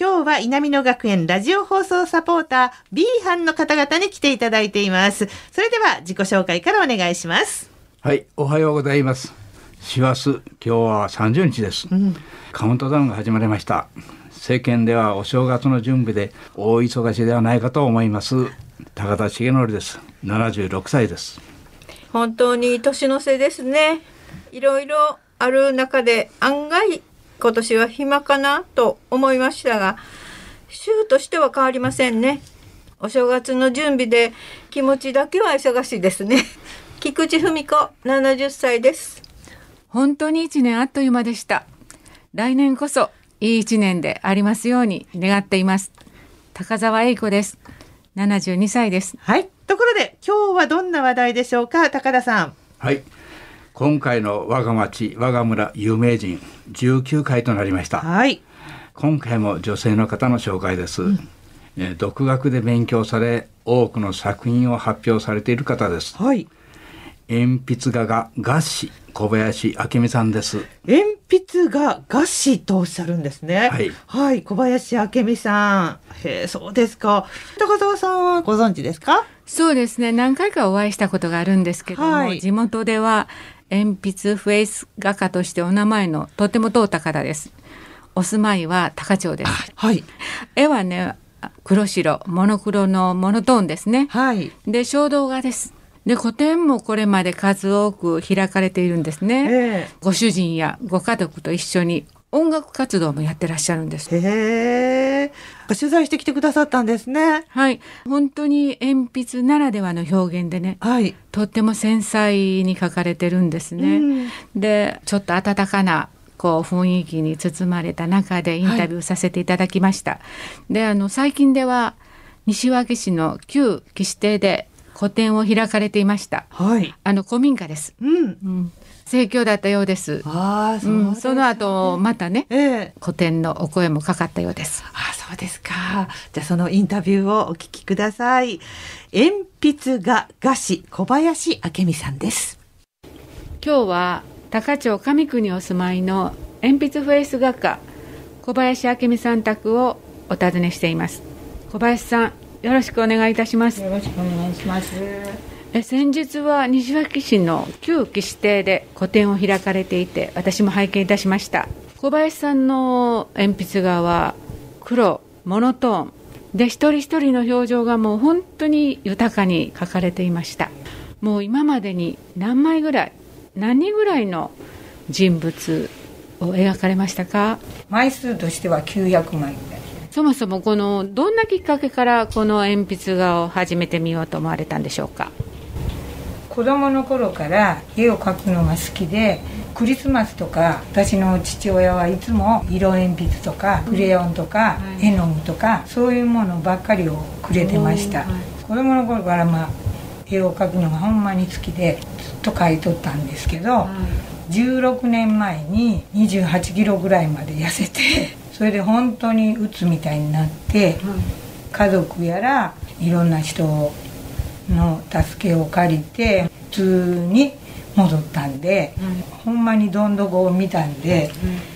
今日は稲美野学園ラジオ放送サポーター B 班の方々に来ていただいています。それでは自己紹介からお願いします。はい、おはようございます。師走、今日は30日です、うん、カウントダウンが始まりました。世間ではお正月の準備で大忙しではないかと思います。高田重則です。76歳です。本当に年の瀬ですね。いろいろある中で案外今年は暇かなと思いましたが、週としては変わりませんね。お正月の準備で気持ちだけは忙しいですね。菊池文子、70歳です。本当に一年あっという間でした。来年こそいい一年でありますように願っています。高澤英子です。72歳です。はい。ところで今日はどんな話題でしょうか、高田さん。はい。今回の我が町我が村有名人19回となりました、はい、今回も女性の方の紹介です、うん、え独学で勉強され多くの作品を発表されている方です、はい、鉛筆画が画師小林明美さんです。鉛筆画画師とおっしゃるんですね。はい、はい、小林明美さん。へえそうですか。高澤さんはご存知ですか？そうですね。何回かお会いしたことがあるんですけども、はい、地元では鉛筆フェイス画家としてお名前のとても遠た方です。お住まいは高町です。はい。絵はね、黒白、モノクロのモノトーンですね。はい。で、衝動画です。で、個展もこれまで数多く開かれているんですね。えー、ご主人やご家族と一緒に音楽活動もやってらっしゃるんです。へえ。取材してきてくださったんですね。はい。本当に鉛筆ならではの表現でね。はい。とっても繊細に書かれてるんですね。うん、で、ちょっと温かなこう雰囲気に包まれた中でインタビューさせていただきました。はい、で、あの最近では西脇市の旧岸邸で個展を開かれていました。はい。あの古民家です。うん。うん盛況だったようです。ああ、そう、ねうん、その後またね、ええ、古典のお声もかかったようです。あそうですか。じゃあそのインタビューをお聞きください。鉛筆画画師小林明美さんです。今日は高町上区にお住まいの鉛筆フェイス画家小林明美さん宅をお尋ねしています。小林さん、よろしくお願いいたします。よろしくお願いします。え先日は西脇市の旧岸邸で個展を開かれていて私も拝見いたしました。小林さんの鉛筆画は黒モノトーンで一人一人の表情がもう本当に豊かに描かれていました。もう今までに何枚ぐらい何人ぐらいの人物を描かれましたか？枚数としては900枚ぐらい。そもそもこのどんなきっかけからこの鉛筆画を始めてみようと思われたんでしょうか？子供の頃から絵を描くのが好きでクリスマスとか私の父親はいつも色鉛筆とかクレヨンとか絵の具とかそういうものばっかりをくれてました。子供の頃からまあ絵を描くのがほんまに好きでずっと描いとったんですけど16年前に2 8キロぐらいまで痩せて それで本当にうつみたいになって家族やらいろんな人をの助けを借りて普通に戻ったんで、うん、ほんまにどん底を見たんで、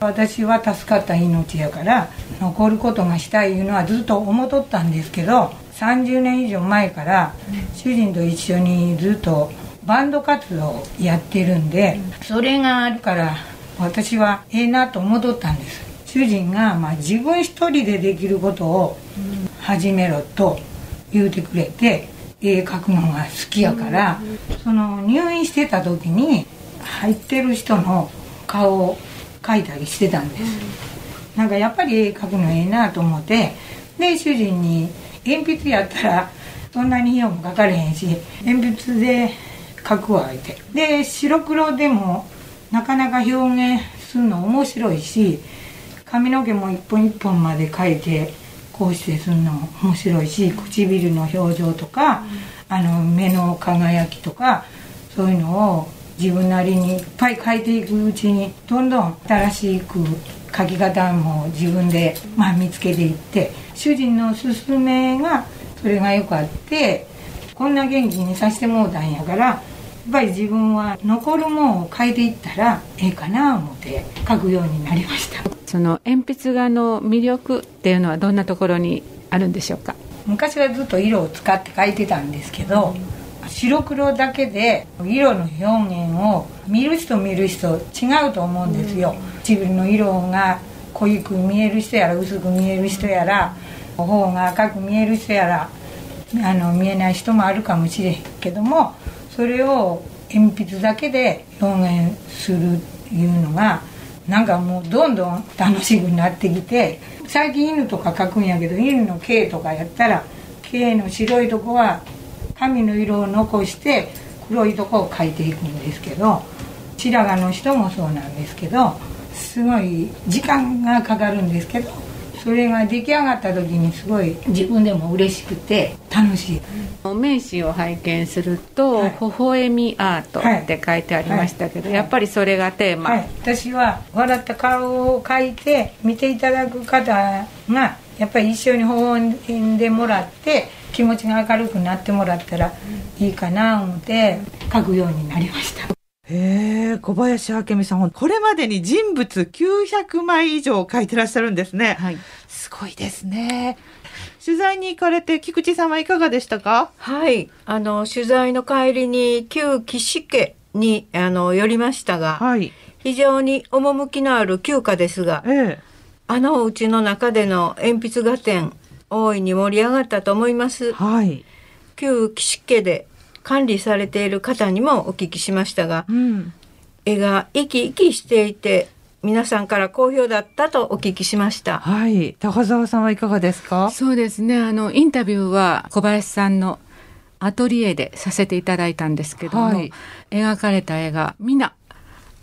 うん、私は助かった命やから残ることがしたいいうのはずっと思っとったんですけど30年以上前から主人と一緒にずっとバンド活動をやってるんでそれがあるから私はええなと思っとったんです。主人が、まあ、自分一人でできることを始めろと言うてくれて絵描くのが好きやから、その入院してた時に入ってる人の顔を描いたりしてたんです、なんかやっぱり絵描くのええなと思ってで主人に鉛筆やったらそんなに費用もかかれへんし鉛筆で描くわって。で白黒でもなかなか表現するの面白いし髪の毛も一本一本まで描いてこうしてするのも面白いし唇の表情とか、あの目の輝きとかそういうのを自分なりにいっぱい描いていくうちにどんどん新しく描き方も自分で、まあ、見つけていって主人の勧めがそれがよくあってこんな元気にさせてもうたんやからやっぱり自分は残るもんを変えていったらええかな思って書くようになりました。その鉛筆画の魅力っていうのはどんなところにあるんでしょうか？昔はずっと色を使って描いてたんですけど、白黒だけで色の表現を見る人見る人違うと思うんですよ、唇の色が濃いく見える人やら薄く見える人やら頬が赤く見える人やらあの見えない人もあるかもしれへんけどもそれを鉛筆だけで表現するいうのがなんかもうどんどん楽しくなってきて最近犬とか描くんやけど犬の毛とかやったら毛の白いとこは髪の色を残して黒いとこを描いていくんですけど白髪の人もそうなんですけどすごい時間がかかるんですけどそれが出来上がった時にすごい自分でも嬉しくて楽しい。名刺を拝見すると、はい。微笑みアートって書いてありましたけど、はい。やっぱりそれがテーマ、はい、私は笑った顔を描いて見ていただく方がやっぱり一緒に微笑んでもらって気持ちが明るくなってもらったらいいかな思って描くようになりましたへえ、小林明美さん、これまでに人物900枚以上描いてらっしゃるんですね。はいすごいですね。取材に行かれて、菊池さんはいかがでしたか？はい、あの取材の帰りに旧岸家にあの寄りましたが、はい。非常に趣のある旧家ですが、ええ。あのお家の中での鉛筆画展大いに盛り上がったと思います。はい。旧岸家で管理されている方にもお聞きしましたが、うん。絵が生き生きしていて皆さんから好評だったとお聞きしました。はい。高澤さんはいかがですか？そうですねあのインタビューは小林さんのアトリエでさせていただいたんですけども、はい描かれた絵がみんな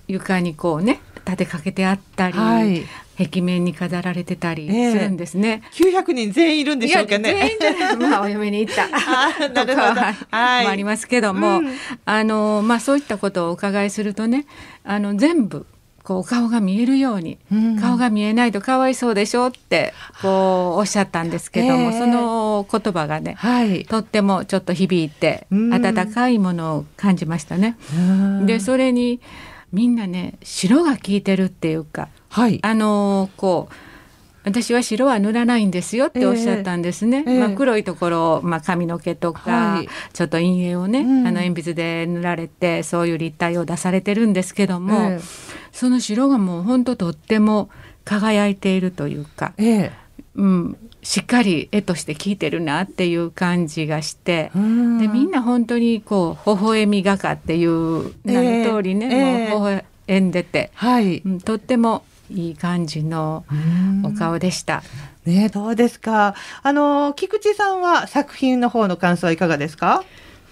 床にこうね立てかけてあったり、はい壁面に飾られてたりええ。するんですね。900人全員いるんでしょうかいや全ね員。じゃない。まあお嫁に行った。とかはい。もありますけども、うん。あのまあそういったことをお伺いするとねあの全部こう顔が見えるように、うん。顔が見えないとかわいそうでしょってこうおっしゃったんですけども、ええ。その言葉がねはい。とってもちょっと響いてうん。温かいものを感じましたね。うん。でそれにみんなね白が効いてるっていうかはい。あのこう私は白は塗らないんですよっておっしゃったんですね。ええええまあ、黒いところを、まあ、髪の毛とか、はいちょっと陰影をね、うんあの鉛筆で塗られてそういう立体を出されてるんですけども、えその白がもう本当とっても輝いているというか、ええうん、しっかり絵として効いてるなっていう感じがして。うんでみんな本当にこう微笑み画家っていう名の通りね、ええもう微笑んでて、はい。うん、とってもいい感じのお顔でした。ねどうですか？あの、菊池さんは作品の方の感想はいかがですか？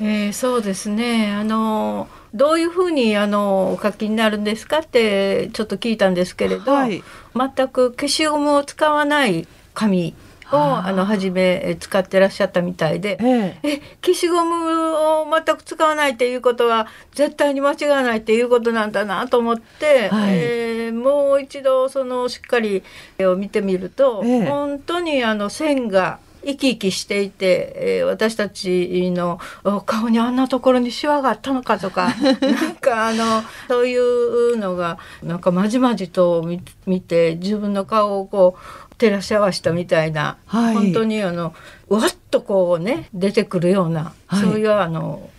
えーそうですねあのどういうふうにあのお書きになるんですかってちょっと聞いたんですけれど、はい全く消しゴムを使わない紙をあの初めえ使ってらっしゃったみたいで。ええ。え消しゴムを全く使わないっていうことは絶対に間違わないっていうことなんだなと思って、はいえーもう一度そのしっかり絵を見てみると、ええ本当にあの線が生き生きしていて、えー私たちのお顔にあんなところにシワがあったのかとか なんかあのそういうのがなんかまじまじと見見て自分の顔をこう照らし合わせたみたいな、はい本当にあのわっとこうね出てくるような、はいそういうあの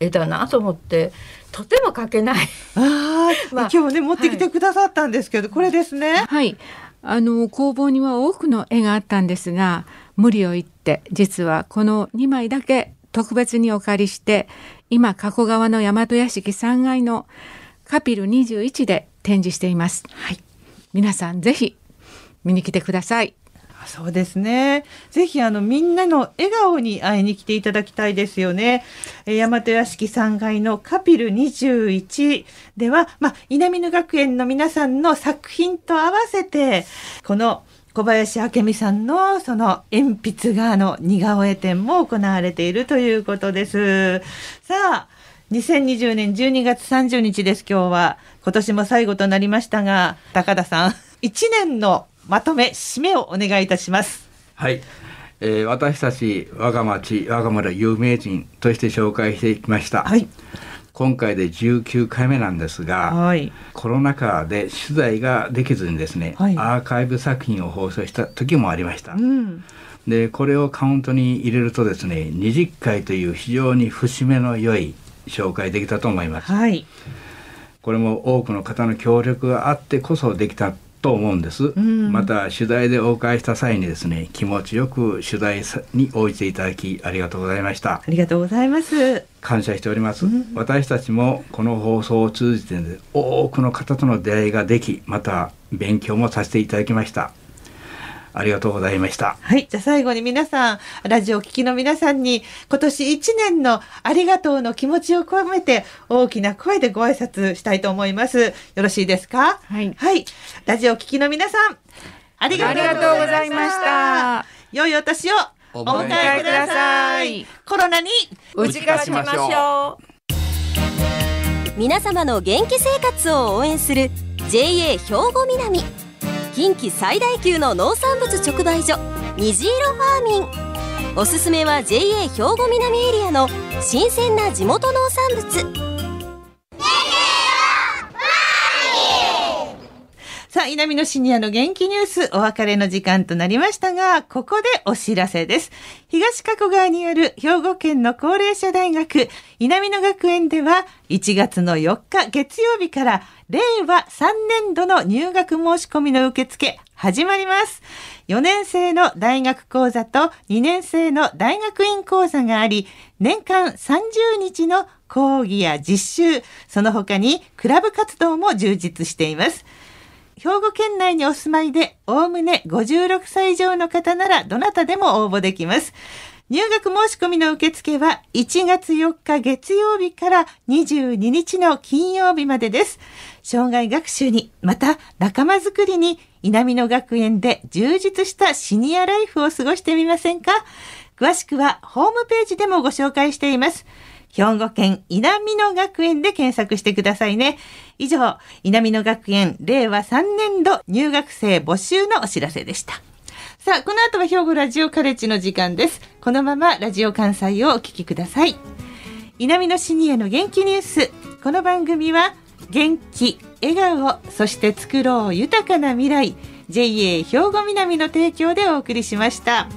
絵だなと思ってとても描けない。あ あ、まあ今日ね、持ってきてくださったんですけど、これですね。はい。あの工房には多くの絵があったんですが無理を言って実はこの2枚だけ特別にお借りして今加古川の大和屋敷3階のカピル21で展示しています。はい、皆さんぜひ見に来てください。そうですね。ぜひあのみんなの笑顔に会いに来ていただきたいですよね。えー、大和屋敷3階のカピル21では、まあ、稲美野学園の皆さんの作品と合わせて、この小林明美さんのその鉛筆画の似顔絵展も行われているということです。さあ、2020年12月30日です、今日は。今年も最後となりましたが、高田さん、1年のまとめ締めをお願いいたします。はい、えー、私たち我が町我が村有名人として紹介してきました、はい、今回で19回目なんですが、はい、コロナ禍で取材ができずにですね、はい、アーカイブ作品を放送した時もありました、うん、でこれをカウントに入れるとですね20回という非常に節目の良い紹介できたと思います、はい、これも多くの方の協力があってこそできたと思うんです、うん、また取材でお伺いした際にですね気持ちよく取材に応じていただきありがとうございました。ありがとうございます。感謝しております、うん、私たちもこの放送を通じて多くの方との出会いができまた勉強もさせていただきましたありがとうございました。はい。じゃあ最後に皆さん、ラジオ聴きの皆さんに、今年1年のありがとうの気持ちを込めて、大きな声でご挨拶したいと思います。よろしいですか？はい。はい。ラジオ聴きの皆さん、ありがとうございました。良いお年をお迎えください。コロナに打ち勝ちましょう。皆様の元気生活を応援する JA 兵庫南。近畿最大級の農産物直売所虹色ファーミン。おすすめは JA 兵庫南エリアの新鮮な地元農産物。さあ、稲美のシニアの元気ニュース、お別れの時間となりましたが、ここでお知らせです。東加古川にある兵庫県の高齢者大学、稲美野学園では、1月の4日月曜日から、令和3年度の入学申し込みの受付、始まります。4年生の大学講座と2年生の大学院講座があり、年間30日の講義や実習、その他にクラブ活動も充実しています。兵庫県内にお住まいで、おおむね56歳以上の方なら、どなたでも応募できます。入学申し込みの受付は1月4日月曜日から22日の金曜日までです。障害学習に、また仲間づくりに、稲美野学園で充実したシニアライフを過ごしてみませんか？詳しくはホームページでもご紹介しています。兵庫県稲美野学園で検索してくださいね。以上、稲美野学園令和3年度入学生募集のお知らせでした。さあ、この後は兵庫ラジオカレッジの時間です。このままラジオ関西をお聞きください。稲美野シニアの元気ニュース。この番組は、元気、笑顔、そして作ろう豊かな未来。JA 兵庫南の提供でお送りしました。